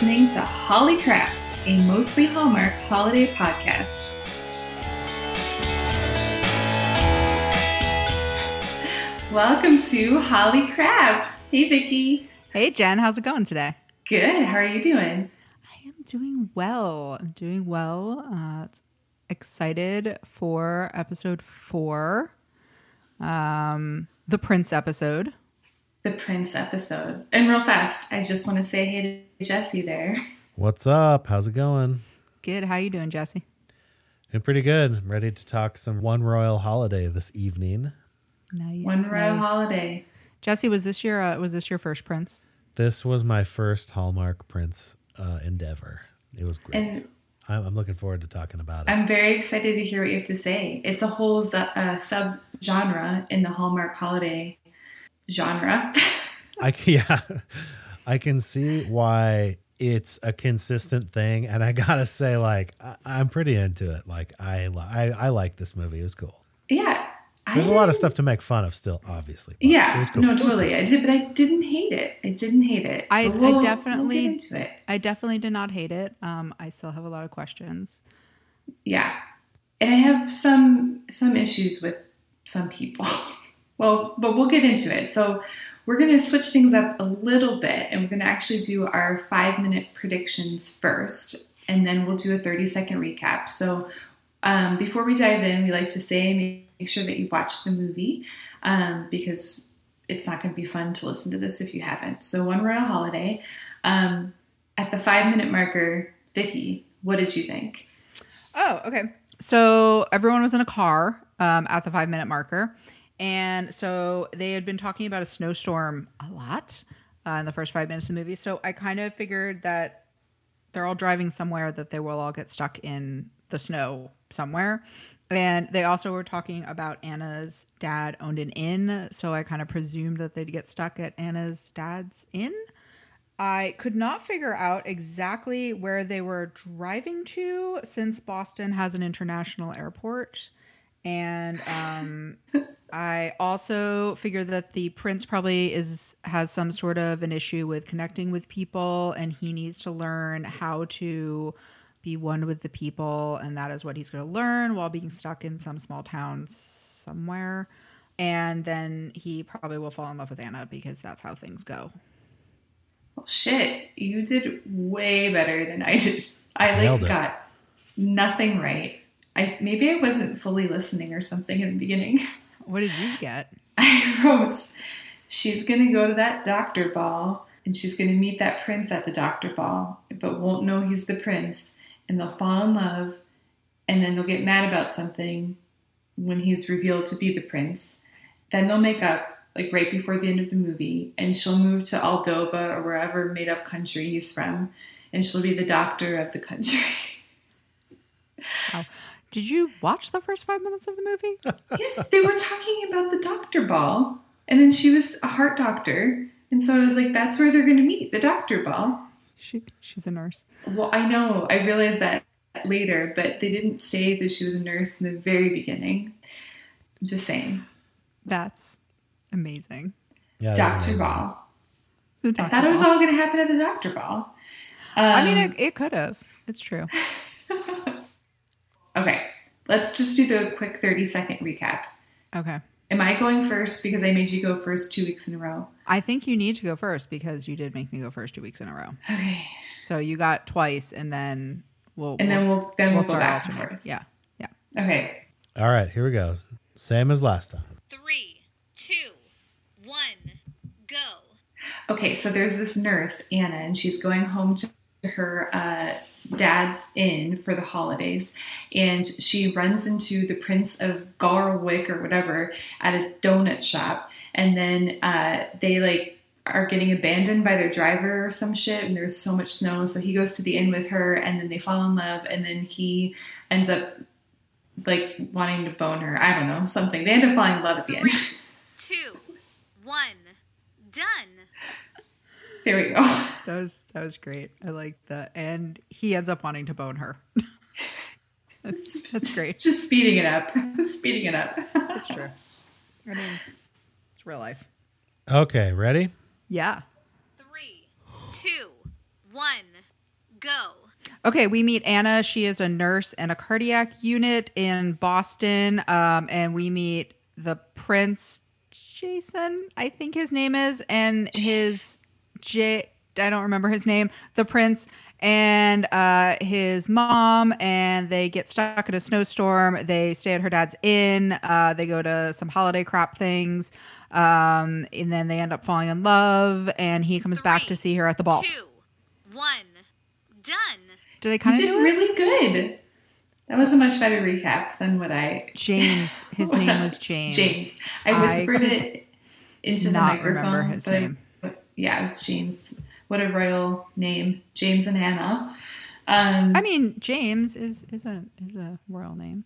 listening to Holly Crap, a mostly Hallmark holiday podcast. Welcome to Holly Crap. Hey, Vicki. Hey, Jen. How's it going today? Good. How are you doing? I am doing well. I'm doing well. Uh, excited for episode four, um, the Prince episode. The Prince episode. And real fast, I just want to say hey to Jesse there. What's up? How's it going? Good. How are you doing, Jesse? Doing pretty good. I'm ready to talk some One Royal Holiday this evening. Nice. One Royal nice. Holiday. Jesse, was this your uh, was this your first Prince? This was my first Hallmark Prince uh, endeavor. It was great. And I'm, I'm looking forward to talking about it. I'm very excited to hear what you have to say. It's a whole z- uh, sub genre in the Hallmark holiday genre. I c- yeah, I can see why it's a consistent thing, and I gotta say, like, I, I'm pretty into it. Like, I, I I like this movie. It was cool. yeah. There's a lot of stuff to make fun of still, obviously. Yeah, it was cool. no, It was totally. cool. I did, but I didn't hate it. I didn't hate it. I- we'll- definitely- we'll get into it. I definitely did not hate it. Um, I still have a lot of questions. Yeah, and I have some some issues with some people. well, but we'll get into it. So we're going to switch things up a little bit, and we're going to actually do our five minute predictions first, and then we'll do a thirty second recap. So um, before we dive in, we like to say make sure that you watch the movie um, because it's not going to be fun to listen to this if you haven't. So One Royal Holiday. Um, at the five minute marker, Vicky, what did you think? Oh, okay. So everyone was in a car um, at the five minute marker. And so they had been talking about a snowstorm a lot uh, in the first five minutes of the movie. So I kind of figured that they're all driving somewhere that they will all get stuck in the snow somewhere. And they also were talking about Anna's dad owned an inn. So I kind of presumed that they'd get stuck at Anna's dad's inn. I could not figure out exactly where they were driving to since Boston has an international airport. And um, I also figure that the prince probably is has some sort of an issue with connecting with people and he needs to learn how to be one with the people and that is what he's going to learn while being stuck in some small town somewhere. And then he probably will fall in love with Anna because that's how things go. Well, shit, you did way better than I did. I like got nothing right. I maybe I wasn't fully listening or something in the beginning. What did you get? I wrote, she's gonna go to that doctor ball and she's gonna meet that prince at the doctor ball, but won't know he's the prince, and they'll fall in love, and then they'll get mad about something when he's revealed to be the prince. Then they'll make up like right before the end of the movie, and she'll move to Aldova or wherever made up country he's from, and she'll be the doctor of the country. Did you watch the first five minutes of the movie? yes, they were talking about the doctor ball, and then she was a heart doctor, and so I was like, that's where they're going to meet, the doctor ball. She, she's a nurse. Well, I know, I realized that later, but they didn't say that she was a nurse in the very beginning. I'm just saying, That's amazing. Yeah, doctor ball. The I doctor thought it was all going to happen at the doctor ball. I mean, Um, it, it could have. It's true. okay, let's just do the quick 30 second recap. Okay. Am I going first because I made you go first two weeks in a row? I think you need to go first because you did make me go first two weeks in a row. Okay. So you got twice, and then we'll And then we'll then we'll, go start back and alternating. Yeah, yeah. Okay. All right, here we go. Same as last time. Three, two, one, go. Okay, so there's this nurse, Anna, and she's going home to her uh, dad's inn for the holidays. And she runs into the Prince of Garwick or whatever at a donut shop. And then uh, they like are getting abandoned by their driver or some shit. And there's so much snow. So he goes to the inn with her and then they fall in love. And then he ends up like wanting to bone her. I don't know, something. They end up falling in love at the end. Two, one, done. There we go. That was that was great. I like that, and he ends up wanting to bone her. that's that's great. Just speeding it up. speeding it up. That's true. I mean, it's real life. Okay, ready? Yeah. Three, two, one, Go. Okay, we meet Anna. She is a nurse in a cardiac unit in Boston. Um, and we meet the prince, Jason, I think his name is, and his J. I don't remember his name. The prince and uh, his mom, and they get stuck in a snowstorm. They stay at her dad's inn. Uh, they go to some holiday crop things, um, and then they end up falling in love. And he comes back to see her at the ball. Two, one, done. Did I You kind of did do it? really good. That was a much better recap than what I. James. His name was James. James. I I whispered could it into the not microphone. remember his but I- name. Yeah, it was James. What a royal name, James and Anna. Um, I mean, James is is a is a royal name.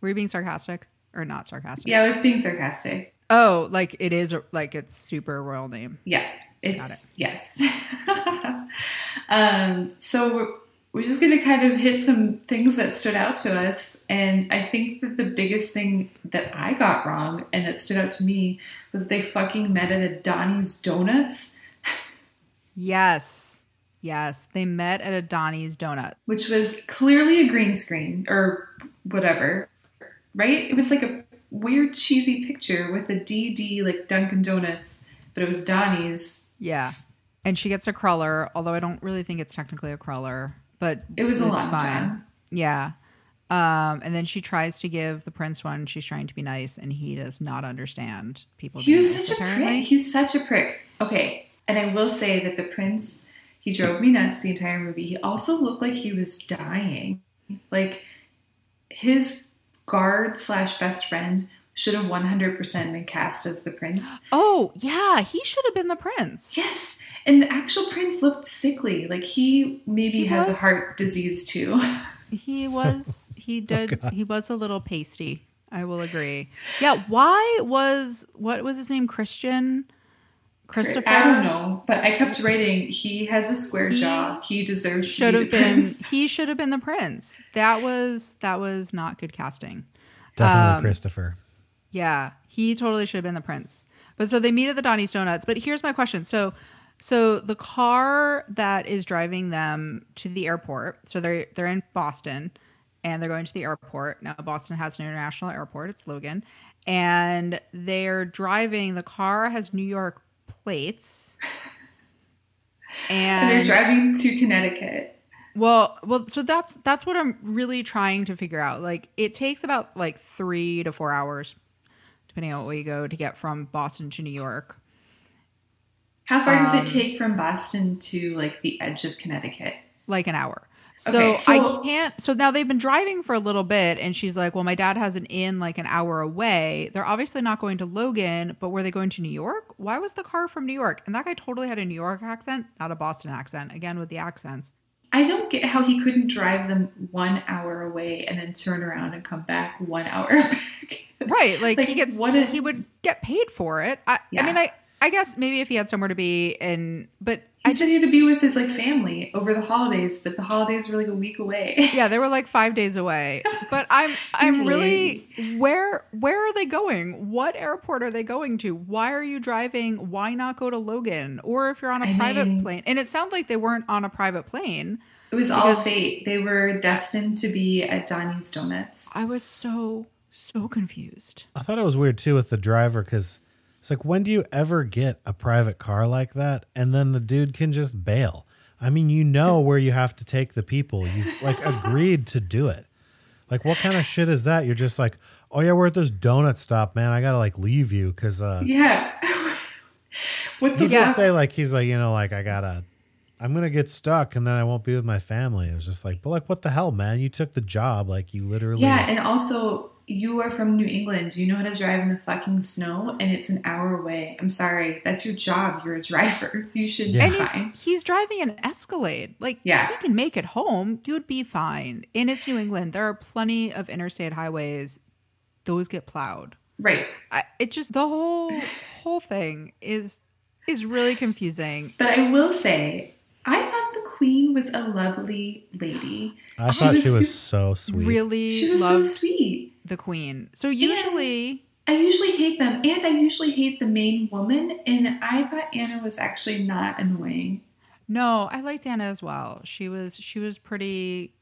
Were you being sarcastic or not sarcastic? yeah, I was being sarcastic. Oh, like it is like it's super royal name. Yeah, it's Got it. yes. um, so we're, we're just going to kind of hit some things that stood out to us, and I think that the biggest thing that I got wrong and that stood out to me was they fucking met at a Donnie's Donuts, Yes, yes, they met at a Donnie's Donut. which was clearly a green screen or whatever, right? It was like a weird cheesy picture with a DD like Dunkin' Donuts, but it was Donnie's. Yeah, and she gets a cruller, although I don't really think it's technically a cruller, but It was a it's long fine. Yeah. Um, and then she tries to give the prince one. She's trying to be nice, and he does not understand people. He was nice, such a apparently. prick. He's such a prick. Okay, and I will say that the prince, he drove me nuts the entire movie. He also looked like he was dying. Like his guard slash best friend should have 100% been cast as the prince. Oh yeah, he should have been the prince. Yes, and the actual prince looked sickly. Like he maybe He has a heart disease too. He was. He Oh, did. he was a little pasty. I will agree. Yeah. Why was what was his name? Christian. Christopher. I don't know, but I kept writing. He has a square He jaw. He deserves Should to have be the been. prince. He should have been the prince. That was. That was not good casting. Definitely Um, Christopher. Yeah, he totally should have been the prince. But so they meet at the Donnie's Donuts. But here's my question. So so the car that is driving them to the airport, so they're they're in Boston and they're going to the airport. Now Boston has an international airport, it's Logan. And they're driving, the car has New York plates. And they're driving to Connecticut. well, well, so that's that's what I'm really trying to figure out. Like, it takes about like three to four hours, depending on where you go, to get from Boston to New York. How far does Um, it take from Boston to like the edge of Connecticut? Like an hour. So, Okay, so- I can't. So now they've been driving for a little bit, and she's like, "Well, my dad has an inn like an hour away. They're obviously not going to Logan, but were they going to New York? Why was the car from New York? And that guy totally had a New York accent, not a Boston accent. Again with the accents. I don't get how he couldn't drive them one hour away and then turn around and come back one hour back. right like, Like, he gets what a- he would get paid for it I, Yeah. I mean i i guess maybe if he had somewhere to be and but He i said just he had to be with his like family over the holidays, but the holidays were like a week away. yeah they were like five days away. But i'm i'm really where where are they going? What airport are they going to? Why are you driving? Why not go to logan? Or if you're on a I private mean- plane? And it sounds like they weren't on a private plane It was all Because- fate. They were destined to be at Donnie's Donuts. i was so so confused. I thought it was weird too with the driver because it's like, when do you ever get a private car like that? And then the dude can just bail. I mean, you know where you have to take the people. You've like agreed to do it. Like, what kind of shit is that? You're just like, oh yeah, we're at this donut stop, man. I gotta like leave you because uh, Yeah. what the he did say like he's like you know like I gotta. I'm gonna get stuck and then I won't be with my family. It was just like, but like, what the hell, man? You took the job, like you literally. Yeah, and also you are from New England. You know how to drive in the fucking snow, and it's an hour away. I'm sorry, that's your job. You're a driver. You should Yeah. be And fine. he's, he's driving an Escalade. Like, Yeah. he can make it home. You'd be fine. And it's New England. There are plenty of interstate highways. Those get plowed. Right. I, it just the whole whole thing is is really confusing. But I will say, I thought the queen was a lovely lady. I She thought was she was su- so sweet. Really She was so sweet. the queen. So usually, I usually hate them, and I usually hate the main woman. And I thought Anna was actually not annoying. No, I liked Anna as well. She was she was pretty.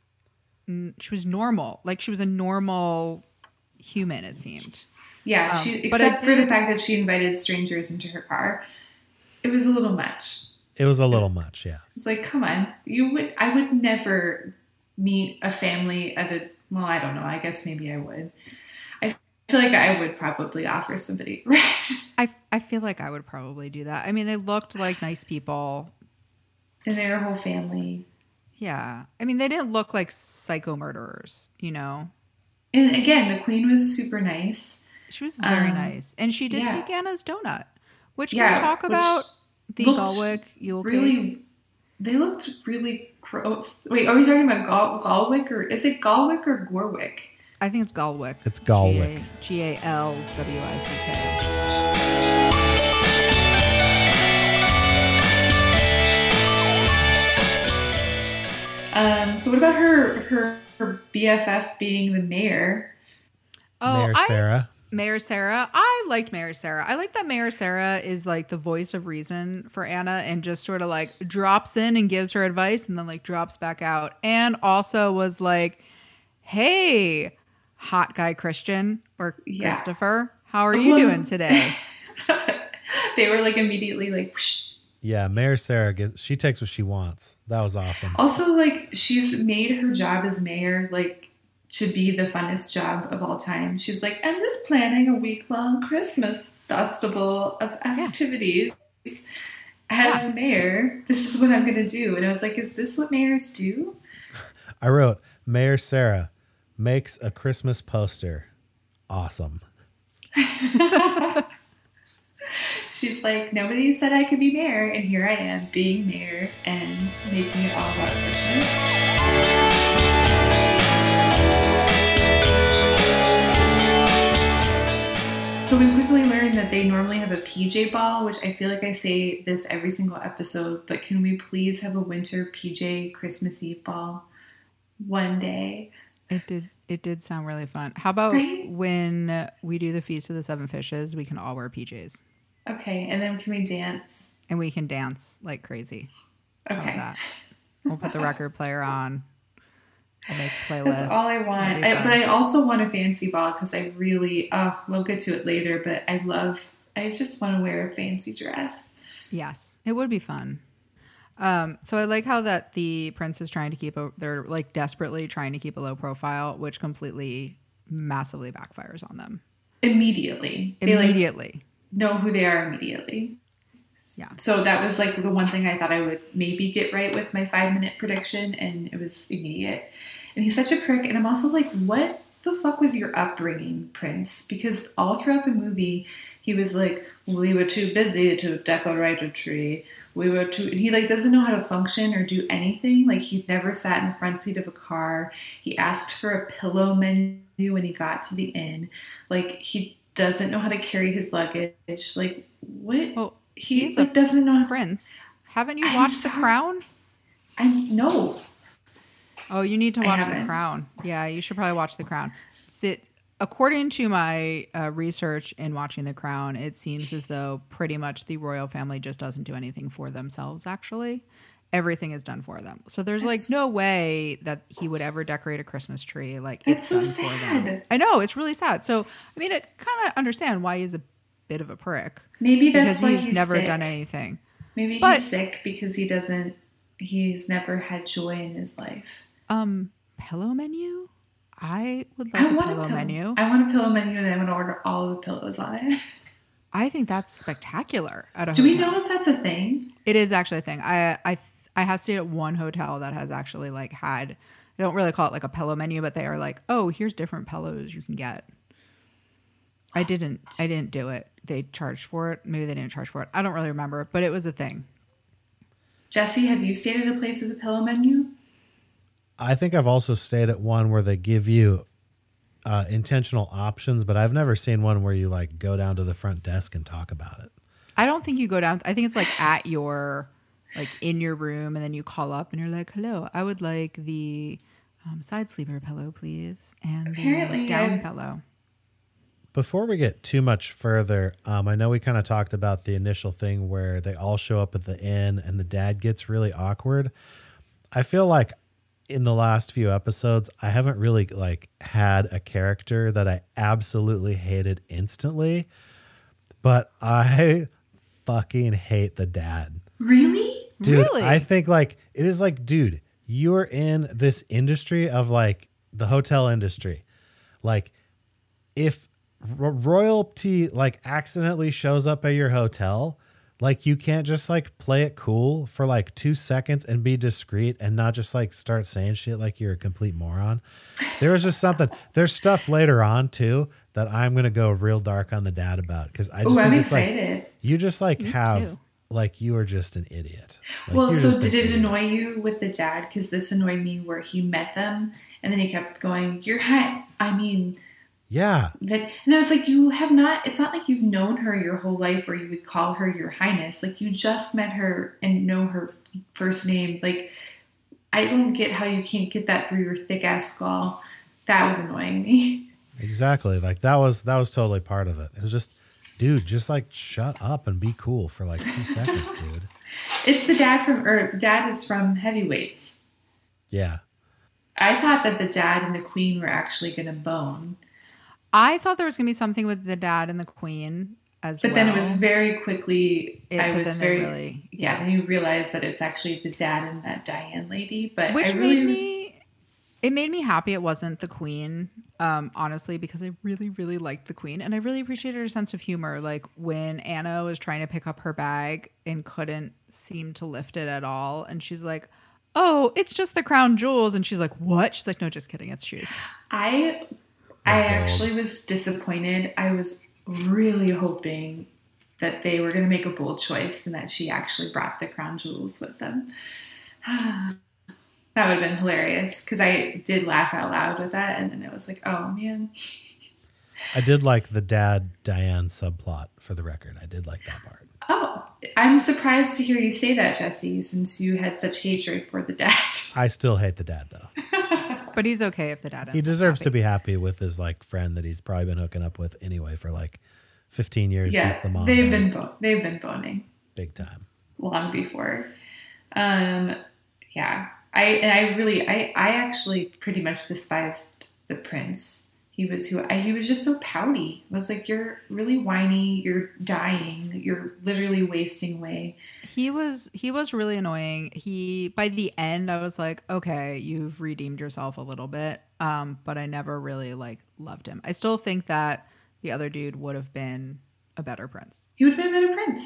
She was normal. Like she was a normal human. It seemed. Yeah, Um, she but except for the fact that she invited strangers into her car. It was a little much. It was a little much, yeah. It's like, come on, you would. I would never meet a family at a. Well, I don't know. I guess maybe I would. I feel like I would probably offer somebody. I I feel like I would probably do that. I mean, they looked like nice people. and their whole family. Yeah. I mean, they didn't look like psycho murderers. You know. And again, the queen was super nice. She was very Um, nice, and she did yeah. take Anna's donut. Which can Yeah, we talk which about the looked Galwick Yule cake? Really, they looked really gross. Wait, are we talking about Gal- Galwick or is it Galwick or Gorwick? I think it's Galwick. It's Galwick. G A L W I C K. Um, so what about her her her BFF being the mayor? Oh, Mayor I, Sarah. Mayor Sarah. I liked Mayor Sarah. I like that Mayor Sarah is like the voice of reason for Anna and just sort of like drops in and gives her advice and then like drops back out. And also was like, hey, hot guy Christian or Yeah. Christopher, how are you Well- doing today? they were like immediately like. Whoosh. Yeah, Mayor Sarah gets she takes what she wants. That was awesome. Also, like she's made her job as mayor like to be the funnest job of all time. She's like, I'm just planning a week long Christmas festival of activities. As Yeah. mayor, this is what I'm gonna do. And I was like, is this what mayors do? I wrote Mayor Sarah makes a Christmas poster. Awesome. She's like, nobody said I could be mayor, and here I am being mayor and making it all about Christmas. That they normally have a PJ ball, which I feel like I say this every single episode, but can we please have a winter PJ Christmas Eve ball one day? It did. It did sound really fun. How about Right? when we do the feast of the seven fishes? We can all wear PJs Okay, and then can we dance? and we can dance like crazy. Okay. that? We'll put the record player on. We'll make playlists. That's all I want. I, but I also want a fancy ball because I really, oh, we'll get to it later, but I love, I just want to wear a fancy dress. Yes, it would be fun. Um, so I like how that the prince is trying to keep a they're like desperately trying to keep a low profile, which completely massively backfires on them Immediately. They like immediately. know who they are immediately. Yeah. So that was like the one thing I thought I would maybe get right with my five minute prediction, and it was immediate. And he's such a prick. And I'm also like, what the fuck was your upbringing, Prince? Because all throughout the movie, he was like, we were too busy to decorate a tree. We were too. And he like doesn't know how to function or do anything. Like he'd never sat in the front seat of a car. He asked for a pillow menu when he got to the inn. Like he doesn't know how to carry his luggage. Like what? Well, he he's like, doesn't know. Prince, haven't you I'm watched The. Crown? I know. Oh, you need to watch The. Crown. Yeah, you should probably watch The Crown. Sit. According to my uh, research in watching The Crown, it seems as though pretty much the royal family just doesn't do anything for themselves. Actually, everything is done for them. So there's like no way that he would ever decorate a Christmas tree. Like That's it's so done for them. sad. I know it's really sad. So I mean, I kind of understand why he's a bit of a prick Maybe that's because why he's, he's never sick. done anything. Maybe But- he's sick because he doesn't. He's never had joy in his life. Um, pillow menu. I would like I a pillow pillow menu. I want a pillow menu, and I'm gonna order all the pillows on it. I think that's spectacular at a Do we know if that's a thing? It is actually a thing. I I I have stayed at one hotel that has actually like had. I don't really call it like a pillow menu, but they are like, oh, here's different pillows you can get. I didn't. I didn't do it. They charged for it. Maybe they didn't charge for it. I don't really remember, but it was a thing. Jesse, have you stayed at a place with a pillow menu? I think I've also stayed at one where they give you uh, intentional options, but I've never seen one where you like go down to the front desk and talk about it. I don't think you go down. I think it's like at your, like in your room, and then you call up and you're like, "Hello, I would like the um, side sleeper pillow, please, and Apparently, the down I've- pillow." Before we get too much further, um, I know we kind of talked about the initial thing where they all show up at the inn and the dad gets really awkward. I feel like in the last few episodes, I haven't really like had a character that I absolutely hated instantly, but I fucking hate the dad. Really? Dude, Really? I think like it is like, dude, you are in this industry of like the hotel industry. Like, if ro- royalty like accidentally shows up at your hotel, like you can't just like play it cool for like two seconds and be discreet and not just like start saying shit like you're a complete moron. There was just something. There's stuff later on too that I'm gonna go real dark on the dad about because I just Oh, I'm think it's like excited. you just like Me have too. like you are just an idiot. Like, well, so did it idiot. annoy you with the dad? Because this annoyed me where he met them and then he kept going, You're high. I mean, Yeah, that, and I was like, You have not, it's not like you've known her your whole life or you would call her your highness. Like, you just met her and know her first name. Like, I don't get how you can't get that through your thick ass skull. That was annoying me. exactly. Like that was that was totally part of it. It was just, dude, just like shut up and be cool for like two seconds, dude. It's the dad from, or the dad is from Heavyweights. Yeah. I thought that the dad and the queen were actually going to bone. I thought there was gonna be something with the dad and the queen as But well. But then it was very quickly. It- I was then very really- yeah. yeah. Then you realize that it's actually the dad and that Diane lady. But which I really made was. me it made me happy it wasn't the queen um honestly because i really really liked the queen and i really appreciated her sense of humor like when anna was trying to pick up her bag and couldn't seem to lift it at all and she's like oh it's just the crown jewels and she's like what she's like no just kidding it's shoes I I gold. actually was disappointed. I was really hoping that they were going to make a bold choice and that she actually brought the crown jewels with them. that would have been hilarious because I did laugh out loud with that, and then it was like, oh man. I did like the dad Diane subplot for the record. I did like that part. Oh, I'm surprised to hear you say that, Jesse, since you had such hatred for the dad. I still hate the dad though. but he's okay if the dad He ends up deserves to be happy with his like friend that he's probably been hooking up with anyway for like 15 years yeah, since the mom they've died. been bo- they've been boning. big time. long before. Um, yeah, I and I really, I, I actually pretty much despised the prince. He was who I, he was just so pouty. I was like, you're really whiny. You're dying. You're literally wasting away. he was he was really annoying he by the end i was like okay you've redeemed yourself a little bit um but i never really like loved him i still think that the other dude would have been a better prince He would have been a better prince.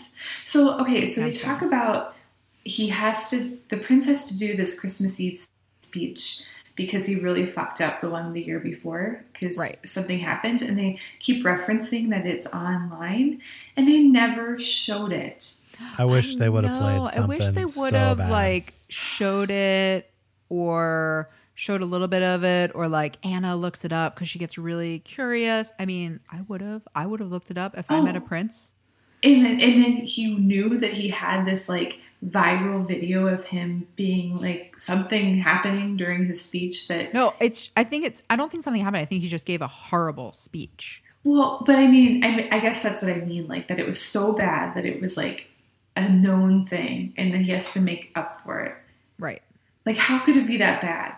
So okay, so they talk about he has to. The prince has to do this Christmas Eve speech because he really fucked up the one the year before because Right. something happened, and they keep referencing that it's online, and they never showed it. I wish they would have played know. something I wish they so would have bad. like showed it or showed a little bit of it or like Anna looks it up because she gets really curious. I mean, I would have. I would have looked it up if I met a Oh. prince. And then, and then he knew that he had this like viral video of him being like something happening during his speech that No, it's. I think it's. I don't think something happened. I think he just gave a horrible speech. Well, but I mean, I, I guess that's what I mean. Like that it was so bad that it was like a known thing, and then he has to make up for it. Right. Like, how could it be that bad?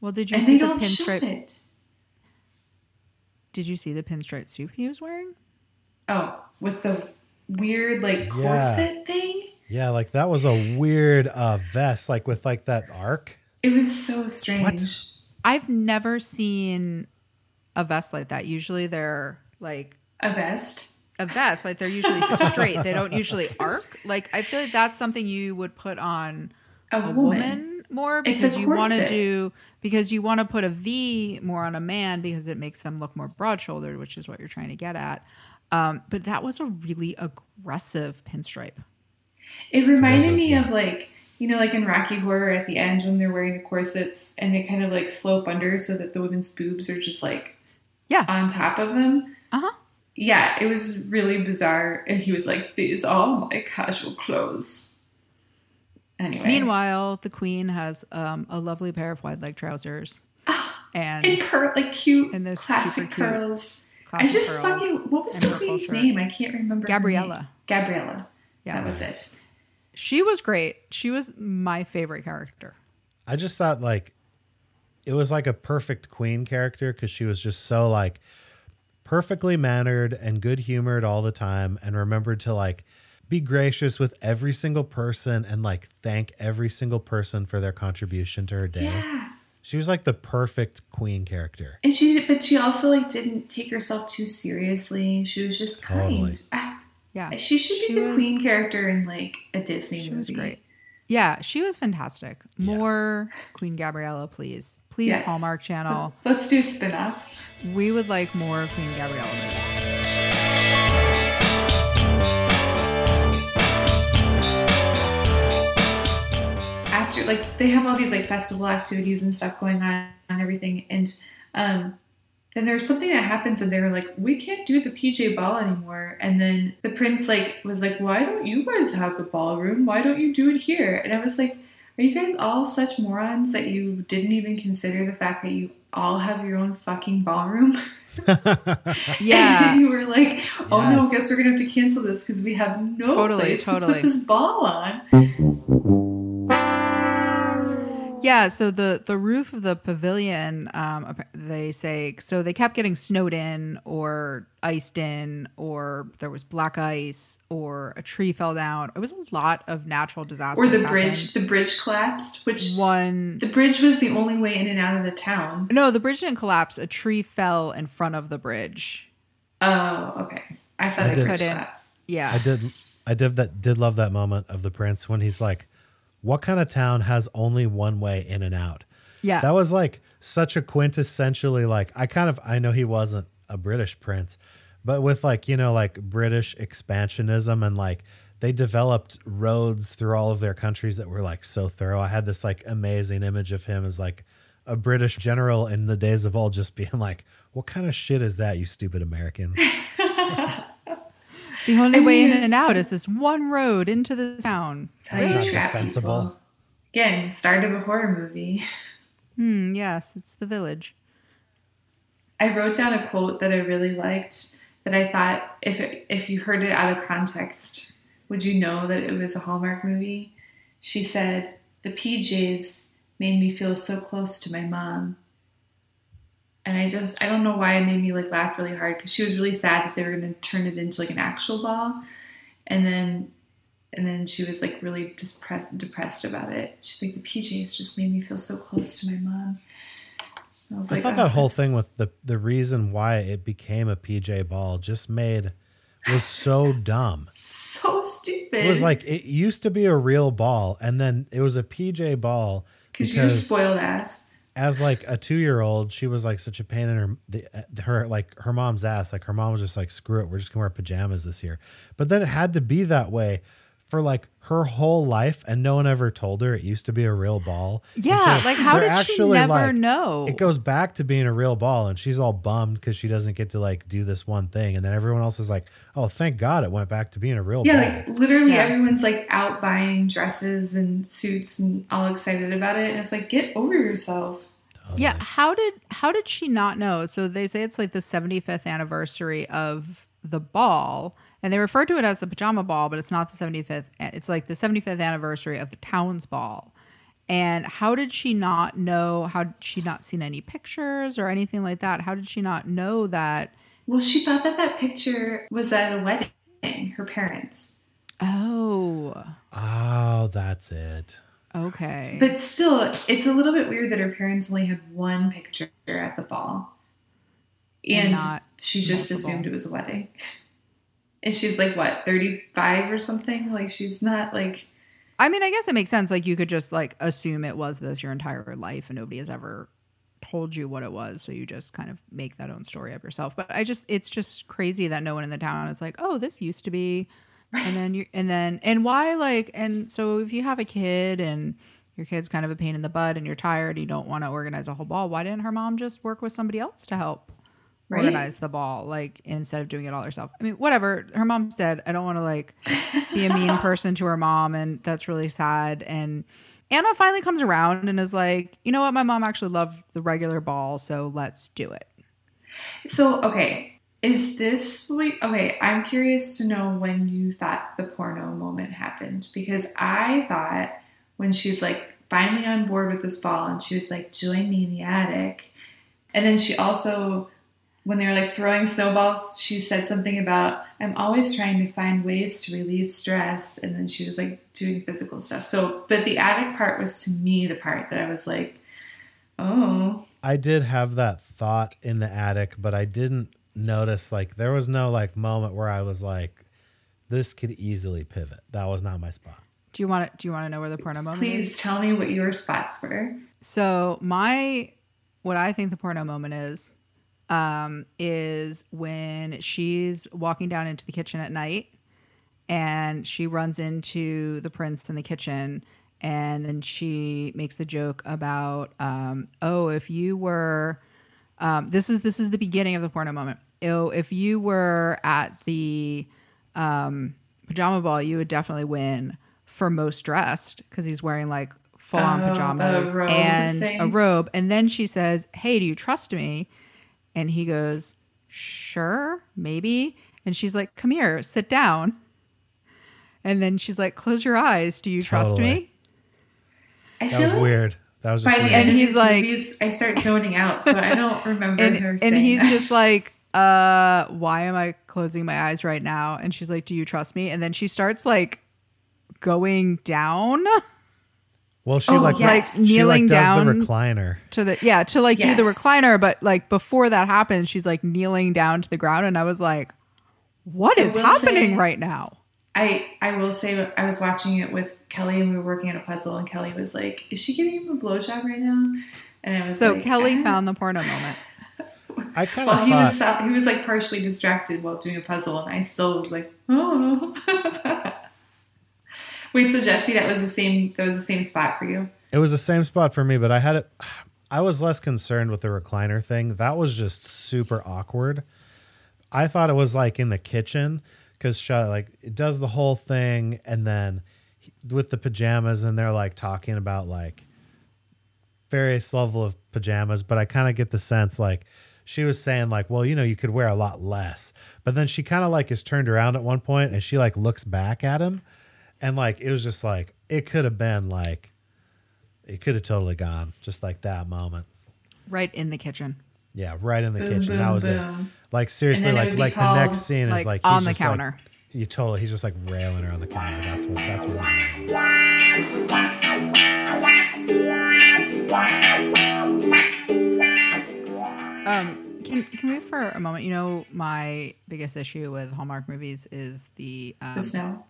Well, did you And see they the don't show pinstripe? it. Did you see the pinstripe suit he was wearing? Oh, with the weird like Yeah. corset thing. Yeah, like that was a weird uh vest, like with like that arc. It was so strange. I've never seen a vest like that. Usually they're like A vest. a vest, like they're usually straight. They don't usually arc. Like I feel like that's something you would put on A, a woman. woman more because you want to do because you want to put a V more on a man because it makes them look more broad shouldered, which is what you're trying to get at. Um, but that was a really aggressive pinstripe. It reminded me of like you know, like in Rocky Horror at the end when they're wearing the corsets and they kind of like slope under so that the women's boobs are just like Yeah. on top of them. Uh huh. Yeah, it was really bizarre. And he was like, These are my casual clothes. Anyway. Meanwhile, the queen has um, a lovely pair of wide leg trousers and and like cute And those classic curls. I just fucking what was the queen's name? I can't remember. Gabriela. Gabriela. Yeah. that was it. She was great. She was my favorite character. I just thought like it was like a perfect queen character because she was just so like perfectly mannered and good humored all the time and remembered to like be gracious with every single person and like thank every single person for their contribution to her day. Yeah. She was like the perfect queen character. And she, but she also like didn't take herself too seriously. She was just kind. Totally. Ah, Yeah. she should be the was- queen character in like a Disney She movie. was great. Yeah, she was fantastic. Yeah. More Queen Gabriela, please. Please, Yes. Hallmark Channel. Let's do a spin-off. We would like more Queen Gabriela movies. after like they have all these like festival activities and stuff going on and everything and um then there's something that happens and they were like we can't do the pj ball anymore and then the prince like was like why don't you guys have the ballroom why don't you do it here and i was like are you guys all such morons that you didn't even consider the fact that you all have your own fucking ballroom Yeah. and you were like oh no Yes. guess we're gonna have to cancel this because we have no Totally, place totally. to put this ball on Yeah, so the the roof of the pavilion, um, they say, so they kept getting snowed in or iced in, or there was black ice, or a tree fell down. It was a lot of natural disasters. or the happened. bridge the bridge collapsed which One, the bridge was the only way in and out of the town no, the bridge didn't collapse. A tree fell in front of the bridge. oh okay i thought I the did- bridge Couldn't. collapsed Yeah, I did I did that did love that moment of the prince when he's like, What kind of town has only one way in and out? yeah, That was like such a quintessentially like I kind of I know he wasn't a British prince, but with like, you know, like British expansionism and like they developed roads through all of their countries that were like so thorough. I had this like amazing image of him as like a British general in the days of old just being like, What kind of shit is that, you stupid Americans? the only I way in and out is this one road into the town. That's How not do you trap defensible. people? again start of a horror movie Hmm. Yes, it's the village. i wrote down a quote that i really liked that i thought if it, if you heard it out of context would you know that it was a hallmark movie she said the pjs made me feel so close to my mom and I just I don't know why it made me like laugh really hard because she was really sad that they were going to turn it into like an actual ball, and then and then she was like really depressed depressed about it. She's like the PJs just made me feel so close to my mom. I was I like, thought "Oh, that whole thing with the the reason why it became a PJ ball just made was so dumb. so stupid. It was like it used to be a real ball, and then it was a PJ ball because you're spoiled ass. As like a two year old, she was like such a pain in her the, uh, her like her mom's ass. Like her mom was just like, screw it, we're just gonna wear pajamas this year. But then it had to be that way for like her whole life, and no one ever told her it used to be a real ball. Yeah, Until like how they're did she never like, know? It goes back to being a real ball, and she's all bummed because she doesn't get to like do this one thing, and then everyone else is like, "Oh, thank God it went back to being a real Yeah, ball." like literally Yeah. everyone's like out buying dresses and suits and all excited about it. And it's like, get over yourself. Yeah, how did how did she not know? So they say it's like the 75th anniversary of the ball, and they refer to it as the pajama ball, but it's not the 75th. It's like the 75th anniversary of the town's ball. And how did she not know? How did she not seen any pictures or anything like that? How did she not know that? Well, she thought that that picture was at a wedding, her parents. Oh, Oh, that's it. Okay. But still, it's a little bit weird that her parents only had one picture at the ball. And And she just multiple. assumed it was a wedding. And she's like, what, 35 or something? Like, she's not like, I mean, I guess it makes sense. Like you could just like assume it was this your entire life, and nobody has ever told you what it was, so you just kind of make that own story up yourself. But I just, it's just crazy that no one in the town is like, oh, this used to be, and then you, and then, and why like, and so if you have a kid and your kid's kind of a pain in the butt, and you're tired, and you don't want to organize a whole ball, why didn't her mom just work with somebody else to help? Right. organize the ball like instead of doing it all herself i mean whatever her mom's dead i don't want to like be a mean person to her mom and that's really sad and anna finally comes around and is like you know what my mom actually loved the regular ball so let's do it So, okay. Is this what? Okay, I'm curious to know when you thought the porno moment happened because I thought when she's like finally on board with this ball and she was like, "Join me in the attic," and then she also, when they were like throwing snowballs, she said something about, "I'm always trying to find ways to relieve stress," and then she was like doing physical stuff. So, but the attic part was to me the part that I was like, "Oh." I did have that thought in the attic, but I didn't notice like there was no like moment where I was like, this could easily pivot. That was not my spot. Do you want to? Do you want to know where the porno moment Please is? tell me what your spots were. So my, what I think the porno moment is, um, is when she's walking down into the kitchen at night, and she runs into the prince in the kitchen, and then she makes the joke about, um, oh, if you were, um, this is this is the beginning of the porno moment. Oh, if you were at the um, pajama ball, you would definitely win for most dressed because he's wearing like full on Oh, pajamas robe and a robe. And then she says, Hey, do you trust me? And he goes, Sure, maybe. And she's like, Come here, sit down. And then she's like, Close your eyes. Do you trust me? I That was like weird. That was just by the end And of he's these like- movies, I start zoning out, so I don't remember and, her and he's that. just like uh why am i closing my eyes right now? And she's like do you trust me? And then she starts like going down. Well, she Oh, like yes. like she like kneeling does down the recliner. to the yeah to like do the recliner. But like before that happens she's like kneeling down to the ground. And i was like what I is happening say- right now? I I will say I was watching it with Kelly and we were working on a puzzle. And Kelly was like, "Is she giving him a blowjob right now?" And I was so like, kelly "Ah." found the porno moment I kind of Well, he thought was uh, he was like partially distracted while doing a puzzle, and I still was like, "Oh." Wait, so Jesse, that was the same. That was the same spot for you. it was the same spot for me, but I had it. I was less concerned with the recliner thing. That was just super awkward. I thought it was like in the kitchen because like it does the whole thing, and then he- with the pajamas, and they're like talking about like various level of pajamas. But I kind of get the sense like she was saying like, well, you know, you could wear a lot less. But then she kind of like is turned around at one point, and she like looks back at him, and like it was just like it could have been like it could have totally gone just like that moment. right in the kitchen Yeah, right in the Boom, kitchen. boom, that was boom. it. Like seriously, then like would like the next scene like, is like on he's the just, like- counter you totally he's just like railing her on the counter. That's what that's what. it was. Um, can can we for a moment? You know, my biggest issue with Hallmark movies is the The um, snow.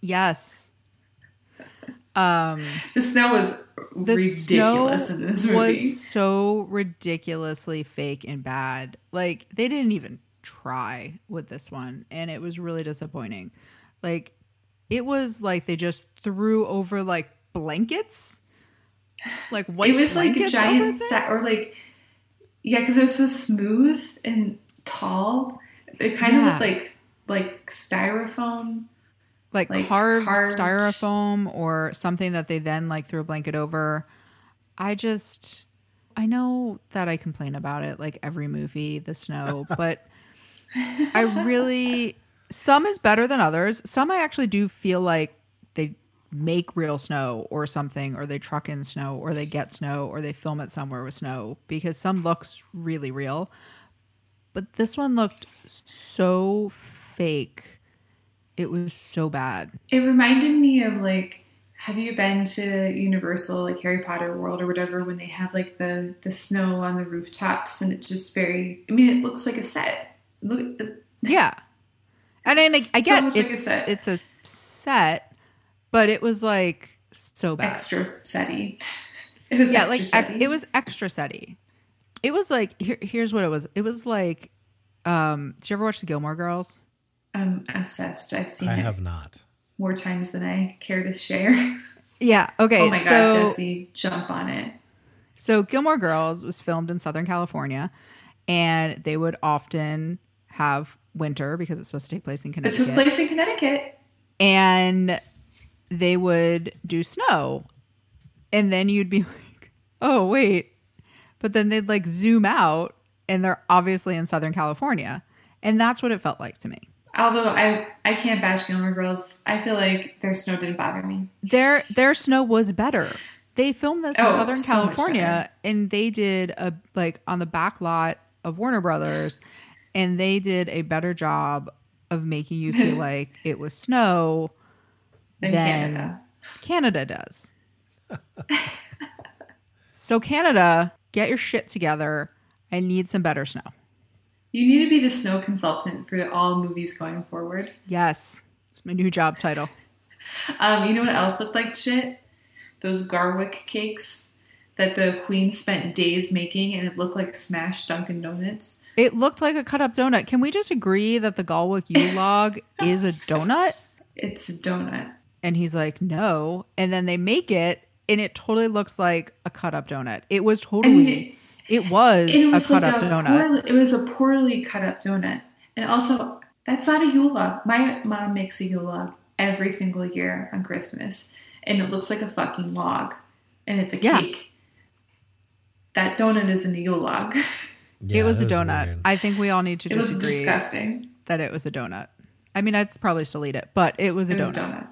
yes. Um, The snow was the ridiculous snow in this movie. was so ridiculously fake and bad. Like they didn't even try with this one, and it was really disappointing. Like it was like they just threw over like blankets, like white it was like a giant set, or like yeah, because it was so smooth and tall. It kind Yeah. of looked like like styrofoam. like, like, carved, carved- styrofoam or something that they then like threw a blanket over. I just I know that I complain about it like every movie, the snow, but I really some is better than others. Some I actually do feel like they make real snow or something or they truck in snow or they get snow or they film it somewhere with snow because some looks really real. But this one looked so fake. It was so bad. It reminded me of like, have you been to Universal, like Harry Potter World or whatever, when they have like the the snow on the rooftops and it's just very. I mean, it looks like a set. Look, Yeah. And I, like, I So get like a it's it's a set, but it was like so bad. extra setty. It was yeah, extra like ec- setty. it was extra setty. It was like here, here's what it was. It was like um did you ever watch the Gilmore Girls? I'm obsessed. I've seen I it have not. more times than I care to share. Yeah. Okay. oh my god, so Jesse, jump on it. So Gilmore Girls was filmed in Southern California, and they would often have winter because it's supposed to take place in Connecticut. It took place in Connecticut. and they would do snow and then you'd be like oh wait but then they'd like zoom out and they're obviously in southern california And that's what it felt like to me. Although I I can't bash Gilmore Girls, I feel like their snow didn't bother me. Their their snow was better. They filmed this in Oh, Southern so California and they did a like on the back lot of Warner Brothers and they did a better job of making you feel like it was snow Than than Canada. Canada does. so Canada, get your shit together. I need some better snow. You need to be the snow consultant for all movies going forward. Yes. It's my new job title. Um, you know what else looked like shit? Those Galwick cakes that the queen spent days making, and it looked like smashed Dunkin' Donuts. It looked like a cut up donut. Can we just agree that the Galwick Yule log is a donut? It's a donut. And he's like, no. And then they make it, and it totally looks like a cut up donut. It was totally, mean, it, was, it was a cut like up a donut. poorly- it was a poorly cut up donut, and also that's not a Yule log. My mom makes a Yule log every single year on Christmas, and it looks like a fucking log, and it's a Yeah. cake. That donut isn't a Yule log. Yeah, it was a donut. weird. I think we all need to It just agree disgusting. that it was a donut. I mean, I'd probably still eat it, but it was a It was donut. a donut.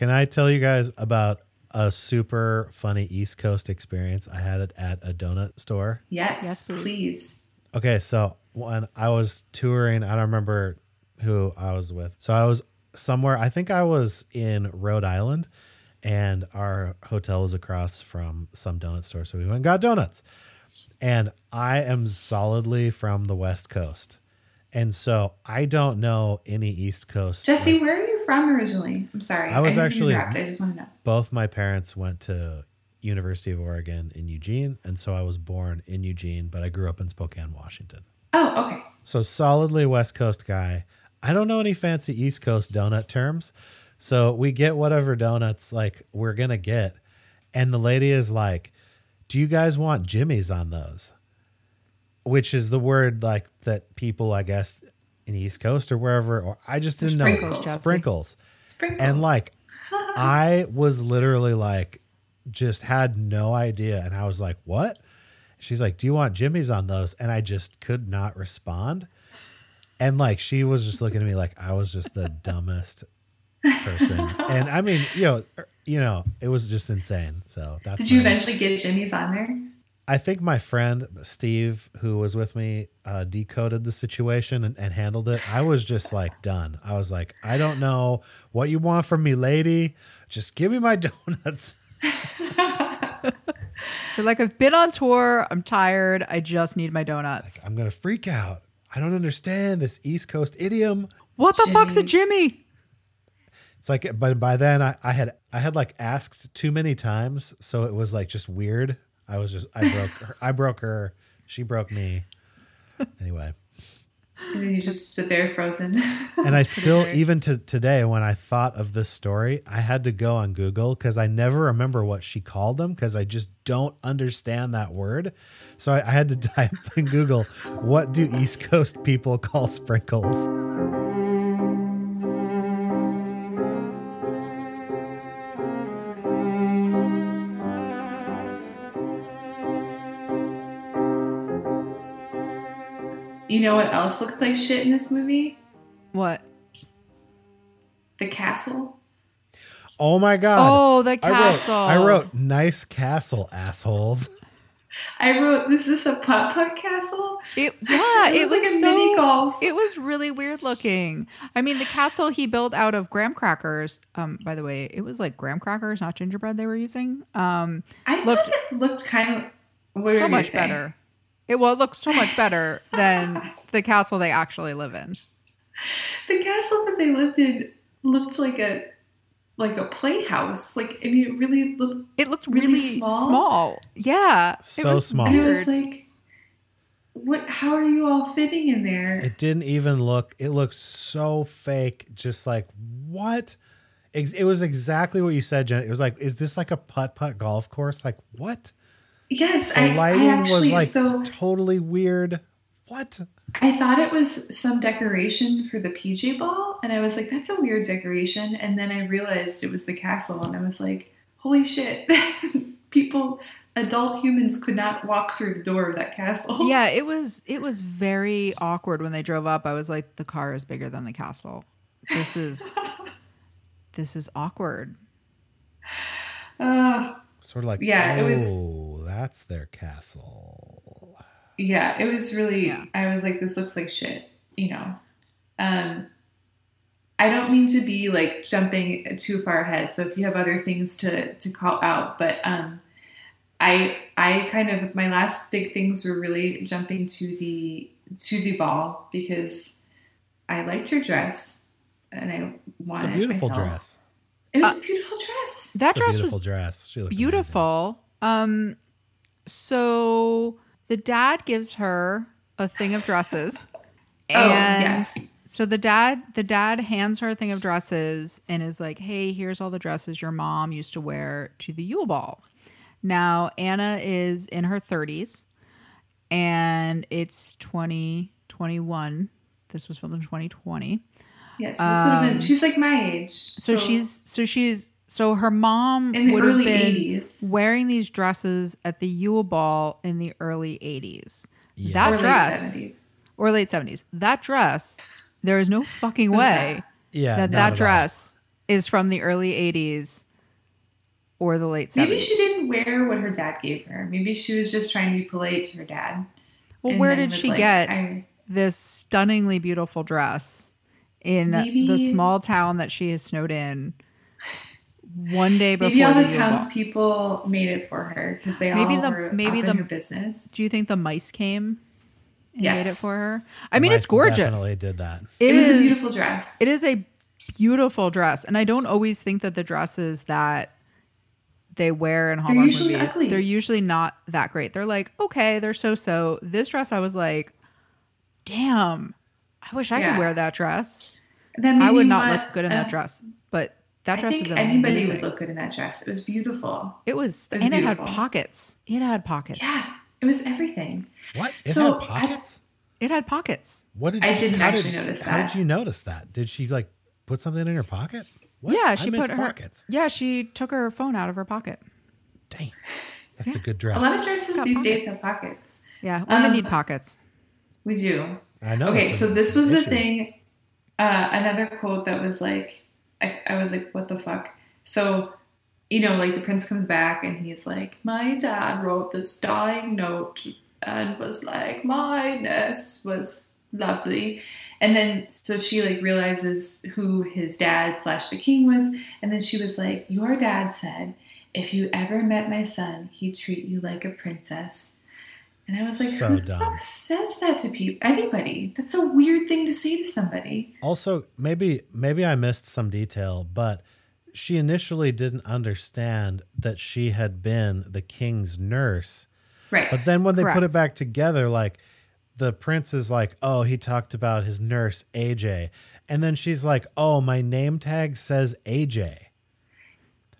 Yeah. Can I tell you guys about a super funny East Coast experience I had it at a donut store? Yes, Yes, please. please. Okay, so when I was touring, I don't remember who I was with. So I was somewhere, I think I was in Rhode Island, and our hotel was across from some donut store. So we went and got donuts. And I am solidly from the West Coast. And so I don't know any East Coast. Jesse, like, where are you from originally? I'm sorry. I was didn't actually- I just want to know. both my parents went to University of Oregon in Eugene, and so I was born in Eugene, but I grew up in Spokane, Washington. Oh, okay. So solidly West Coast guy. I don't know any fancy East Coast donut terms. So we get whatever donuts like we're gonna get. And the lady is like, Do you guys want Jimmy's on those? Which is the word like that people, I guess, in East Coast or wherever, or I just didn't Sprinkles, know sprinkles. Sprinkles. And like I was literally like just had no idea and I was like, "What?" She's like, "Do you want Jimmy's on those?" And I just could not respond. And like she was just looking at me like I was just the dumbest person. And I mean, you know, er, you know, it was just insane. So that's Did you eventually get Jimmy's on there? I think my friend Steve, who was with me, uh, decoded the situation and, and handled it. I was just like done. I was like, I don't know what you want from me, lady. Just give me my donuts. You're like, I've been on tour. I'm tired. I just need my donuts. I'm gonna freak out. I don't understand this East Coast idiom. what the fuck's a Jimmy? It's like, but by then I, I had I had like asked too many times, so it was like just weird. I was just I broke her. I broke her. She broke me. Anyway. And then you just stood there frozen. and I still, even to today, when I thought of this story, I had to go on Google because I never remember what she called them because I just don't understand that word. So I, I had to type in Google, what do East Coast people call sprinkles? Know what else looked like shit in this movie? What? The castle. Oh my God. Oh, the I castle. wrote, I wrote nice castle, assholes. I wrote, "This is a putt putt castle." It, yeah, it, was like a so, mini golf. It was really weird looking. I mean, the castle he built out of graham crackers. Um, by the way, it was like graham crackers, not gingerbread they were using. Um, I looked- thought it looked kind of what so much say? better. It well, it looks so much better than the castle they actually live in. The castle that they lived in looked like a like a playhouse. Like I mean, it really looked. It looks Really really, small? small. Yeah, it So was small. And I weird. was like, "What? How are you all fitting in there?" It didn't even look, it looked so fake. Just like, what? It was exactly what you said, Jen. It was like, is this like a putt putt golf course? Like, what? Yes, The I, lighting I actually was like so totally weird. What? I thought it was some decoration for the PJ ball, and I was like, "That's a weird decoration." And then I realized it was the castle, and I was like, "Holy shit!" People adult humans could not walk through the door of that castle. Yeah, it was it was very awkward when they drove up. I was like, the car is bigger than the castle. This is this is awkward. Uh, Sort of like, Yeah, it was- oh, that's their castle. yeah, it was really. Yeah. I was like, this looks like shit. You know. Um, I don't mean to be like jumping too far ahead. So if you have other things to to call out, but um, I I kind of my last big things were really jumping to the to the ball because I liked her dress and I It's wanted a beautiful it myself. dress. It was Uh, a beautiful dress. That It's a dress beautiful was dress. She looked amazing. beautiful. Um so the dad gives her a thing of dresses. Oh, And yes. so the dad the dad hands her a thing of dresses and is like, "Hey, here's all the dresses your mom used to wear to the Yule Ball." Now, Anna is in her 30s and it's 2021. This was filmed in 2020. Yes, have been. Um, She's like my age. So, she's so she's so her mom would have been '80s. wearing these dresses at the Yule Ball in the early 80s. Yeah. That or late dress 70s. or late 70s. That dress, there is no fucking What's way Yeah. that that at all. dress is from the early 80s or the late 70s. Maybe she didn't wear what her dad gave her. Maybe she was just trying to be polite to her dad. Well, and where did she like, get I, this stunningly beautiful dress in the small town that she has snowed in one day before maybe all the the townspeople made it for her because they Maybe all the- were maybe up the- in her business. Do you think the mice came and made it for her? I The mean, it's mice gorgeous. Definitely did that. It, it was a beautiful dress. It is a beautiful dress, and I don't always think that the dresses that they wear in Hallmark usually movies ugly. they're usually not that great. They're like okay, they're so so. This dress, I was like, damn, I wish I Yeah. could wear that dress. That made I would not want, look good in uh, that dress, but that I dress think is anybody would look good in that dress. It was beautiful. it was, It was and it had pockets. It had pockets. Yeah, it was everything. What? It So, had I- pockets? It had pockets. What did I she- didn't how actually did, notice How that. did you notice that? Did she like put something in her pocket? What? Yeah, she missed put her pockets. Yeah, she took her phone out of her pocket. Dang. That's a good dress. A lot of dresses got these pockets. days have pockets. Yeah, women Um, need pockets. We do. I know. okay, so this it's an was the thing. Uh, another quote that was like, I, I was like, what the fuck? So, you know, like the prince comes back and he's like, my dad wrote this dying note and was like, my nest was lovely. And then, so she like realizes who his dad slash the king was. And then she was like, your dad said, if you ever met my son, he'd treat you like a princess. And I was like, So who dumb. says that to people? Anybody? That's a weird thing to say to somebody. Also, maybe maybe I missed some detail, but she initially didn't understand that she had been the king's nurse. Right. But then when they put it back together, like the prince is like, "Oh, he talked about his nurse AJ," and then she's like, "Oh, my name tag says AJ."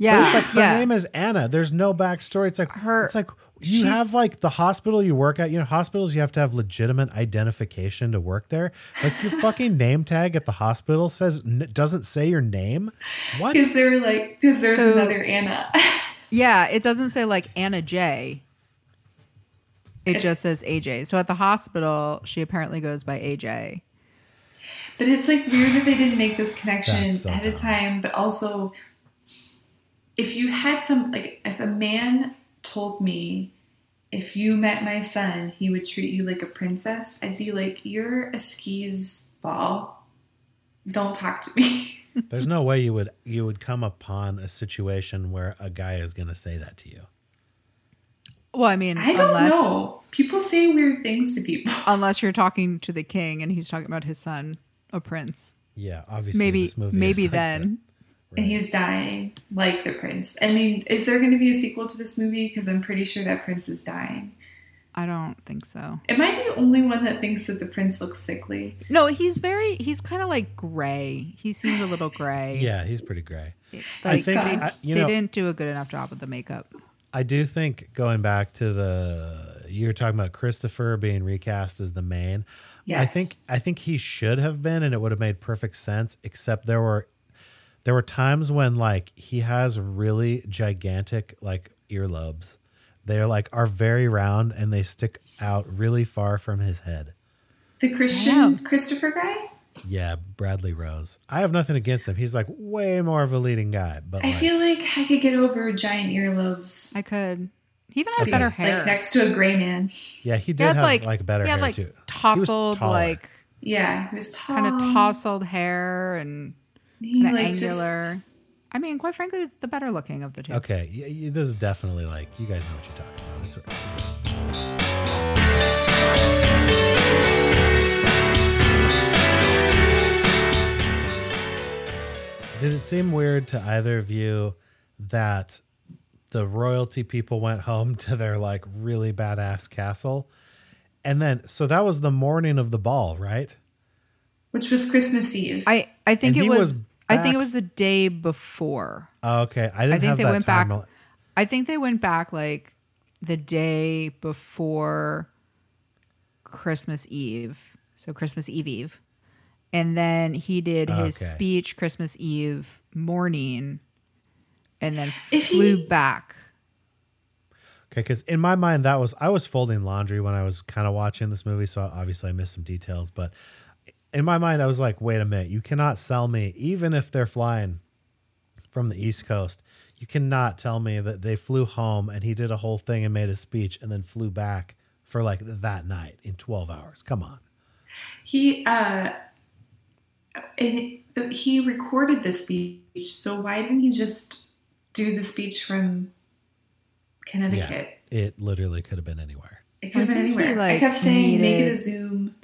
Yeah, But it's like her yeah. name is Anna. There's no backstory. It's like Her- It's like you she's- have like the hospital you work at. You know, hospitals you have to have legitimate identification to work there. Like your fucking name tag at the hospital says n- doesn't say your name. What? Because they're like, because there's So- another Anna. Yeah, it doesn't say like Anna J. It just says AJ. So at the hospital, she apparently goes by AJ. but it's like weird that they didn't make this connection so at a dumb. time. But also, if you had some, like, if a man told me, if you met my son, he would treat you like a princess, I'd be like, you're a skis ball. Don't talk to me. There's no way you would you would come upon a situation where a guy is going to say that to you. Well, I mean, I don't unless know. People say weird things to people. unless you're talking to the king and he's talking about his son, a prince. Yeah, obviously. Maybe this movie maybe is like then. that. and he's dying like the prince. I mean, is there going to be a sequel to this movie? Because I'm pretty sure that prince is dying. I don't think so. Am I the only one that thinks that the prince looks sickly? No, he's very he's kind of like gray. He seems a little gray. Yeah, he's pretty gray. Like I think they, I- you they know- didn't do a good enough job with the makeup. I do think going back to the you're talking about Christopher being recast as the main. I think I think he should have been, and it would have made perfect sense. Except there were there were times when like he has really gigantic like earlobes They are like are very round and they stick out really far from his head. The Christian Yeah. Christopher guy? Yeah, Bradley Rose. I have nothing against him. He's like way more of a leading guy, but I like, feel like I could get over giant earlobes. I could. He even had Okay. better hair, like hair. next to a gray man. yeah, he He did had, have like- like, better he had hair like too. tousled, taller. like Yeah, he was tall. kind of tousled hair and He, kind of like, just- angular. I mean, quite frankly, it's the better looking of the two. Okay, y- y- this is definitely like you guys know what you're talking about. It's Did it seem weird to either of you that the royalty people went home to their like really badass castle? And then, so that was the morning of the ball, right? which was Christmas Eve. I I think And it he was. Was I think it was the day before. Oh, okay, I didn't think have they that went back- time. I think they went back like the day before Christmas Eve. So Christmas Eve Eve. And then he did his Okay. speech Christmas Eve morning and then If flew he- back. Okay, because in my mind, that was I was folding laundry when I was kind of watching this movie, so obviously I missed some details. But in my mind, I was like, wait a minute, you cannot sell me, even if they're flying from the East Coast, you cannot tell me that they flew home and he did a whole thing and made a speech and then flew back for like that night in 12 hours. Come on. he uh, it, he recorded the speech. So why didn't he just do the speech from Connecticut? It literally could have been anywhere. It could have been think he, anywhere. I kept saying, make it a Zoom.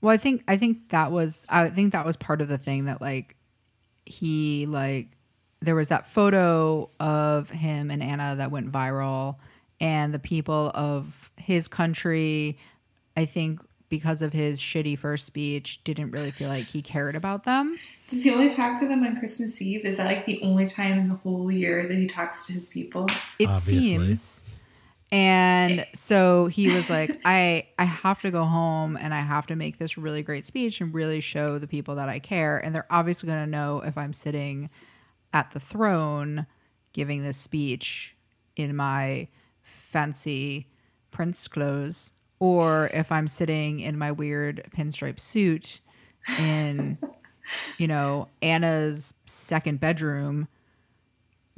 Well, I think I think that was I think that was part of the thing that like he like there was that photo of him and Anna that went viral and the people of his country I think because of his shitty first speech didn't really feel like he cared about them. Does he only talk to them on Christmas Eve? Is that like the only time in the whole year that he talks to his people? It Obviously. seems and eh. so he was like i i have to go home and i have to make this really great speech and really show the people that i care. And they're obviously going to know if i'm sitting at the throne giving this speech in my fancy prince clothes or if i'm sitting in my weird pinstripe suit in you know anna's second bedroom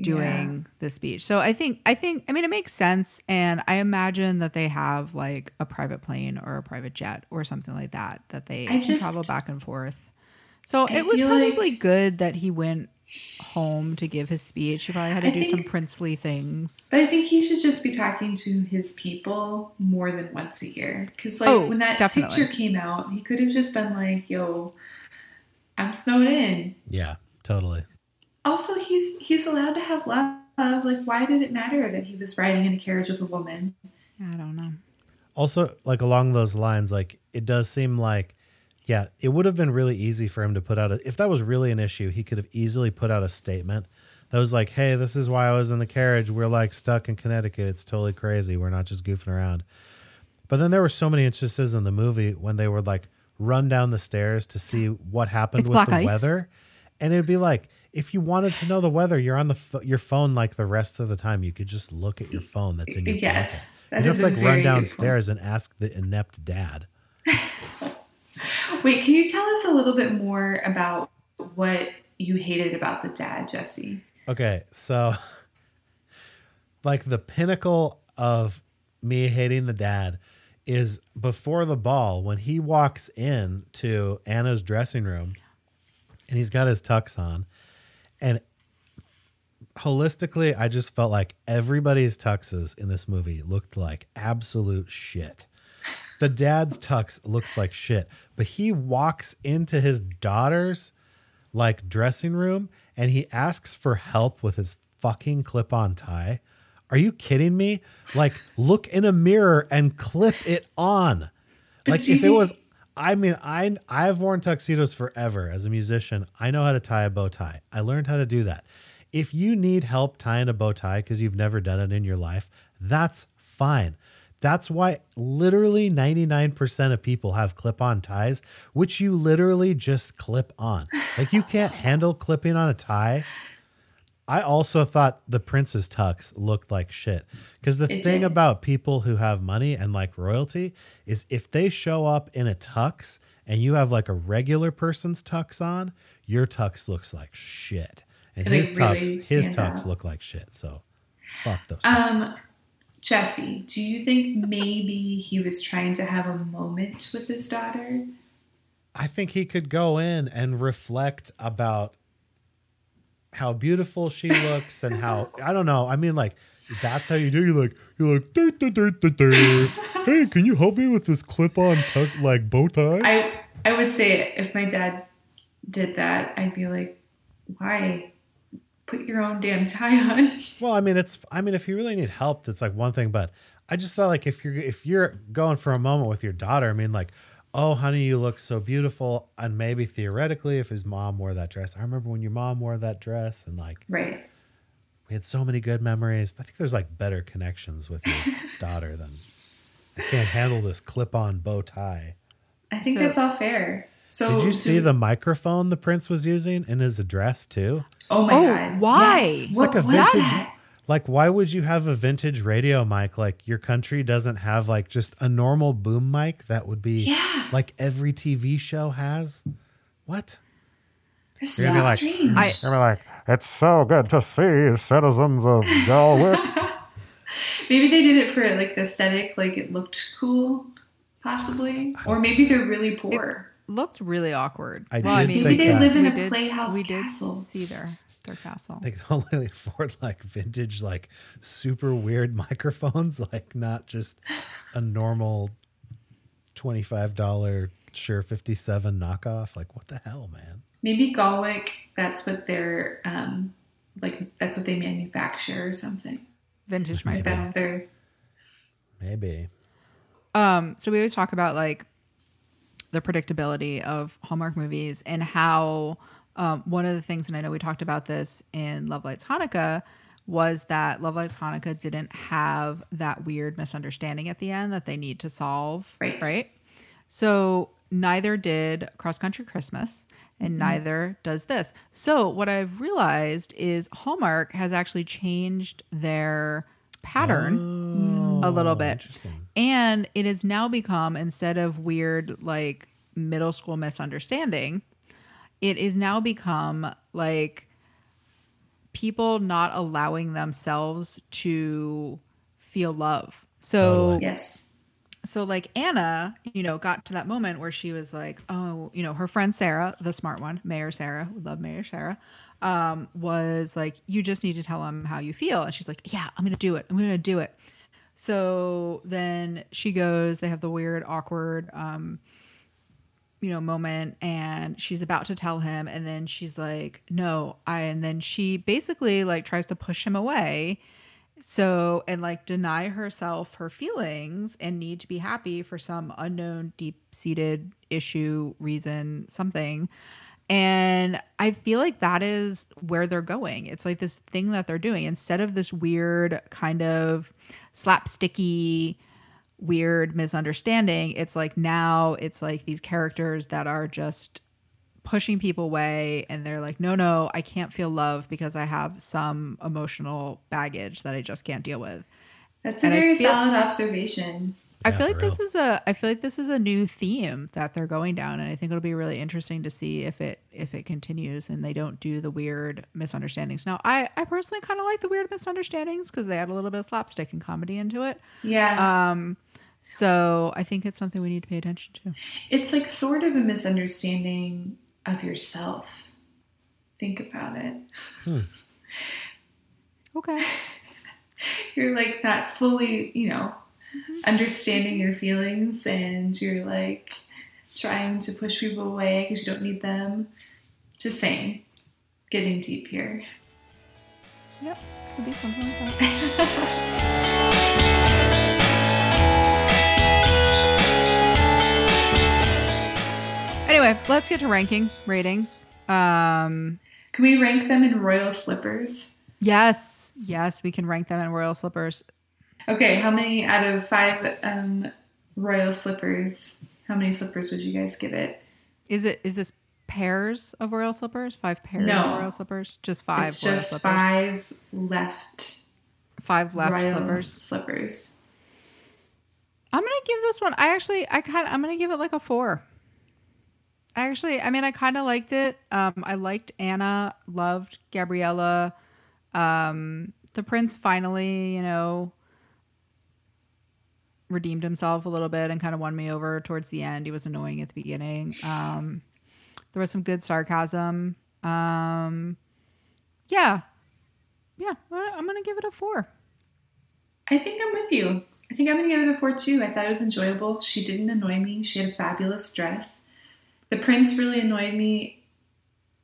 doing the speech. So I think I think I mean it makes sense and I imagine that they have like a private plane or a private jet or something like that that they I can just- travel back and forth. So I it was probably like- good that he went home to give his speech. He probably had to I do some princely things. But I think he should just be talking to his people more than once a year. Because like Oh, when that definitely. picture came out, he could have just been like, "Yo, I'm snowed in." Yeah, totally. Also, he's he's allowed to have love. Like, why did it matter that he was riding in a carriage with a woman? I don't know. Also, like along those lines, like it does seem like, yeah, it would have been really easy for him to put out a, if that was really an issue, he could have easily put out a statement that was like, hey, this is why I was in the carriage. We're like stuck in Connecticut. It's totally crazy. We're not just goofing around. But then there were so many instances in the movie when they would like run down the stairs to see what happened It's with the ice. weather. And it'd be like, if you wanted to know the weather, you're on the ph- your phone like the rest of the time. You could just look at your phone that's in your Yes, pocket. that you have like run very good point. downstairs and ask the inept dad. Wait, can you tell us a little bit more about what you hated about the dad, Jesse? Okay, so like the pinnacle of me hating the dad is before the ball when he walks in to Anna's dressing room and he's got his tux on and holistically I just felt like everybody's tuxes in this movie looked like absolute shit. The dad's tux looks like shit, but he walks into his daughter's like dressing room and he asks for help with his fucking clip-on tie. Are you kidding me? Like look in a mirror and clip it on. Like if it was I mean, I I've worn tuxedos forever as a musician. I know how to tie a bow tie. I learned how to do that. If you need help tying a bow tie because you've never done it in your life, that's fine. That's why literally 99% of people have clip on ties, which you literally just clip on. Like you can't handle clipping on a tie. I also thought the prince's tux looked like shit. Because the It thing did. about people who have money and like royalty is if they show up in a tux and you have like a regular person's tux on, your tux looks like shit. And It, his like, really tux, his tux out. look like shit. So fuck those Um. Jesse, do you think maybe he was trying to have a moment with his daughter? I think he could go in and reflect about how beautiful she looks and how I don't know. I mean, like that's how you do. You like you're like, "Dur, dur, dur, dur, dur. hey, can you help me with this clip-on tuck like bow tie? I I would say if my dad did that, I'd be like, why? Put your own damn tie on. well, I mean, it's I mean, if you really need help, that's like one thing. But I just thought like if you're if you're going for a moment with your daughter, I mean, like. Oh, honey, you look so beautiful. And maybe theoretically, if his mom wore that dress, I remember when your mom wore that dress, and like Right. we had so many good memories. I think there's like better connections with your daughter than I can't handle this clip-on bow tie. I think So- that's all fair. So Did you do- see the microphone the prince was using in his address too? Oh my Oh, god! why? Yes. It's What like a was vintage that? Like why would you have a vintage radio mic like your country doesn't have like just a normal boom mic that would be Yeah, like every TV show has? What? they're You're gonna so be like, strange. I- I mean like it's so good to see citizens of Galwick. maybe they did it for like the aesthetic, like it looked cool, possibly, or maybe they're really poor. Looked really awkward. I well, I did mean, think Maybe they that- live in we a did, playhouse we did castle. see their their castle. They can only afford like vintage, like super weird microphones, like not just a normal twenty-five dollar Shure fifty seven knockoff. Like what the hell, man? Maybe Galwick. That's what they're um, like. That's what they manufacture or something. Vintage Like microphones. that's their. Maybe. Um, so we always talk about like the predictability of Hallmark movies and how um, one of the things, and I know we talked about this in Love Lights Hanukkah, was that Love Lights Hanukkah didn't have that weird misunderstanding at the end that they need to solve. Right. Right. So neither did Cross Country Christmas and Mm-hmm. neither does this. So what I've realized is Hallmark has actually changed their pattern a little Oh, bit. And it has now become, instead of weird, like middle school misunderstanding, it is now become like people not allowing themselves to feel love. So, Yes. so like Anna, you know, got to that moment where she was like, oh, you know, her friend Sarah, the smart one, Mayor Sarah, we love Mayor Sarah, um, was like, you just need to tell him how you feel. And she's like, yeah, I'm going to do it. I'm going to do it. So then she goes, they have the weird, awkward, um, you know, moment and she's about to tell him. And then she's like, no, I, and then she basically like tries to push him away. So, and like deny herself her feelings and need to be happy for some unknown, deep seated issue, reason, something. And I feel like that is where they're going. It's like this thing that they're doing instead of this weird kind of slapsticky, weird misunderstanding. It's like now it's like these characters that are just pushing people away and they're like, no, no, I can't feel love because I have some emotional baggage that I just can't deal with. That's a And I very feel- solid observation. I Yeah, feel like for this real. is a I feel like this is a new theme that they're going down and I think it'll be really interesting to see if it if it continues and they don't do the weird misunderstandings. Now, I I personally kind of like the weird misunderstandings because they add a little bit of slapstick and comedy into it. Yeah. Um so I think it's something we need to pay attention to. it's like sort of a misunderstanding of yourself. Think about it. Hmm. Okay. You're like not fully, you know, mm-hmm. understanding your feelings and you're like trying to push people away because you don't need them. Just saying. Getting deep here. Yep. Could be something like that. Anyway, let's get to ranking ratings. Um Can we rank them in royal slippers? yes, yes, we can rank them in royal slippers. Okay, how many out of five um, royal slippers? How many slippers would you guys give it? Is it is this pairs of royal slippers? Five pairs No. of royal slippers? Just five it's just slippers. five left Five left royal slippers. Slippers. I'm gonna give this one. I actually, I kind of, I'm gonna give it like a four. Actually, I mean, I kind of liked it. Um, I liked Anna, loved Gabriela. Um, the prince finally, you know, redeemed himself a little bit and kind of won me over towards the end. He was annoying at the beginning. Um, there was some good sarcasm. Um, yeah, yeah, I'm gonna give it a four. I think I'm with you. I think I'm to give it a four too. I thought it was enjoyable. She didn't annoy me. She had a fabulous dress. The prince really annoyed me.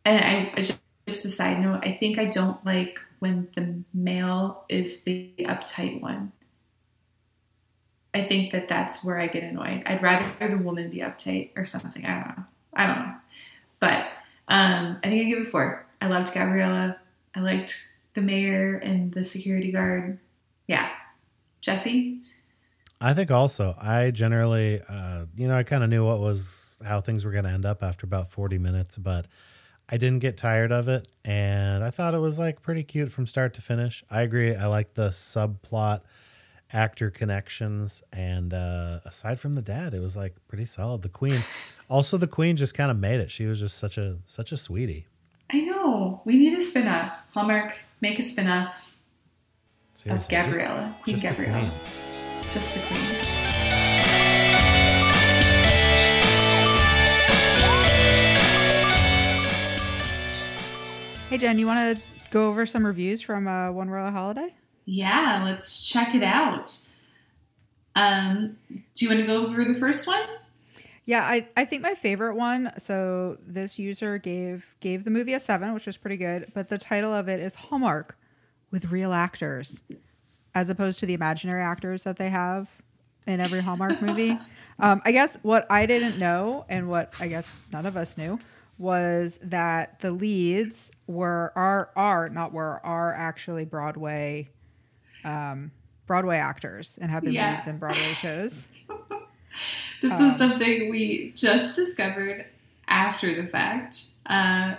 And I, I just, just a side note, I think I don't like when the male is the uptight one. I think that that's where I get annoyed. I'd rather the woman be uptight or something. I don't know. I don't know. But um, I think I give it four. I loved Gabriela. I liked the mayor and the security guard. Yeah. Jesse? I think also I generally, uh, you know, I kind of knew what was how things were going to end up after about 40 minutes, but I didn't get tired of it, and I thought it was like pretty cute from start to finish. I agree. I like the subplot, actor connections, and uh, aside from the dad, it was like pretty solid. The queen, also the queen, just kind of made it. She was just such a such a sweetie. I know. We need a spin off. Hallmark, make a spin off of Seriously, just- Gabriela. Queen just Gabriela. Queen. Just the queen. Hey Jen, you want to go over some reviews from uh, One Royal Holiday? Yeah, let's check it out. Um, do you want to go over the first one? Yeah, I, I think my favorite one. So this user gave gave the movie a seven, which was pretty good. But the title of it is Hallmark with real actors, as opposed to the imaginary actors that they have in every Hallmark movie. Um, I guess what I didn't know, and what I guess none of us knew, was that the leads were are are not were are actually Broadway, um, Broadway actors and have been Yeah. leads in Broadway shows. This Um, was something we just discovered after the fact. Uh,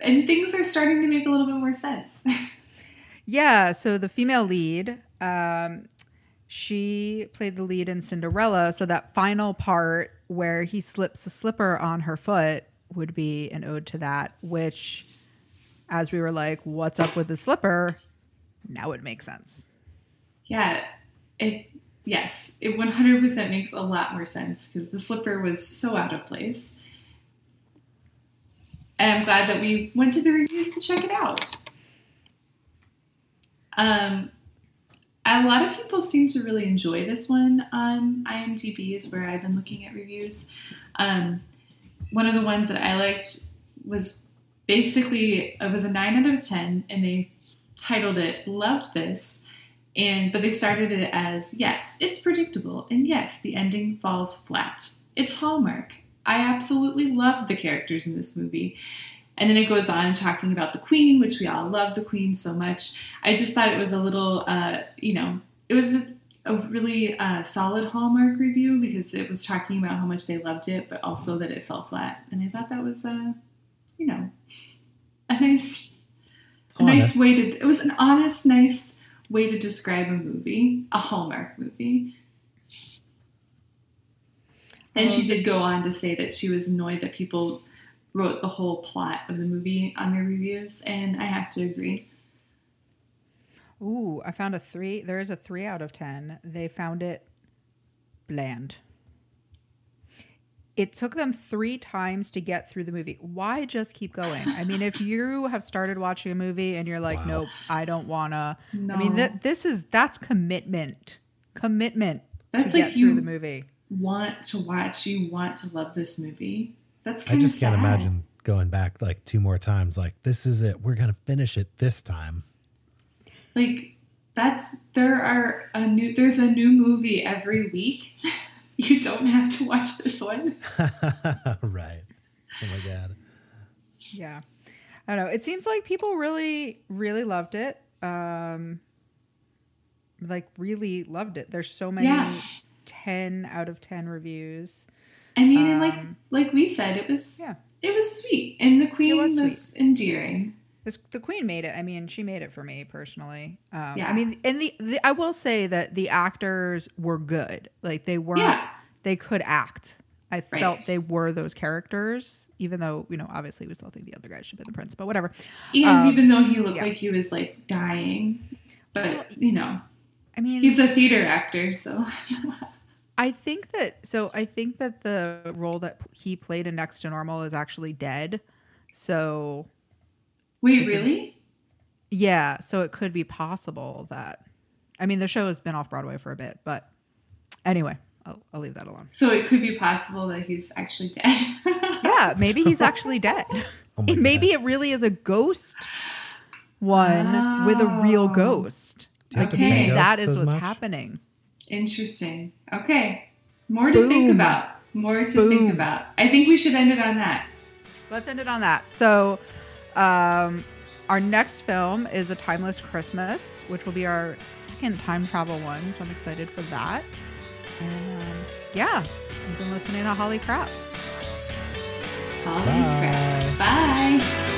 and things are starting to make a little bit more sense. Yeah, so the female lead, um, she played the lead in Cinderella. So that final part where he slips the slipper on her foot would be an ode to that, which, as we were like, what's up with the slipper? Now it makes sense. yeah, it yes, it 100% makes a lot more sense because the slipper was so out of place. And I'm glad that we went to the reviews to check it out. Um, a lot of people seem to really enjoy this one on IMDb, is where I've been looking at reviews. Um, one of the ones that I liked was basically it was a nine out of ten, and they titled it "Loved This," and but they started it as "Yes, it's predictable," and yes, the ending falls flat. It's Hallmark. I absolutely loved the characters in this movie. And then it goes on talking about the Queen, which we all love the Queen so much. I just thought it was a little, uh, you know, it was a, a really uh, solid Hallmark review because it was talking about how much they loved it, but also that it fell flat. And I thought that was, a, you know, a nice, a nice way to. It was an honest, nice way to describe a movie, a Hallmark movie. And she Um, did go on to say that she was annoyed that people wrote the whole plot of the movie on their reviews, and I have to agree. Ooh, I found a three. There is a three out of 10. They found it bland. It took them three times to get through the movie. Why just keep going? I mean, if you have started watching a movie and you're like, Wow. nope, I don't wanna. No, I mean, th- this is that's commitment. Commitment that's to like get through you the movie. want to watch, you want to love this movie. That's I just of can't imagine going back like two more times. Like this is it. We're gonna finish it this time. Like that's there are a new there's a new movie every week. you don't have to watch this one. right. Oh my god. Yeah. I don't know. It seems like people really, really loved it. Um like really loved it. There's so many Yeah. 10 out of 10 reviews. I mean, and like Um, like we said, it was yeah. it was sweet, and the queen was was, endearing. This, the queen made it. I mean, she made it for me personally. Um, Yeah. I mean, and the, the I will say that the actors were good. Like they weren't. Yeah, They could act. I Right. felt they were those characters, even though you know, obviously, we still think the other guy should be the prince. But whatever. and Um, even though he looked yeah. like he was like dying, Well, but you know, I mean, he's a theater actor, so I think that so I think that the role that he played in Next to Normal is actually dead. So wait, It's a- really? yeah, so it could be possible that I mean the show has been off Broadway for a bit, but anyway, I'll, I'll leave that alone. So it could be possible that he's actually dead. Yeah, maybe he's actually dead. Oh my maybe God. it really is a ghost one with a real Oh. ghost. Do you have to Okay. pay Maybe that ghosts is as what's much? happening. Interesting. Okay, more to think about. More to Boom. think about. I think we should end it on that. Let's end it on that. So, um, our next film is A Timeless Christmas, which will be our second time travel one. So I'm excited for that. And um, yeah, you've been listening to Holly Crap. Holy Bye. crap.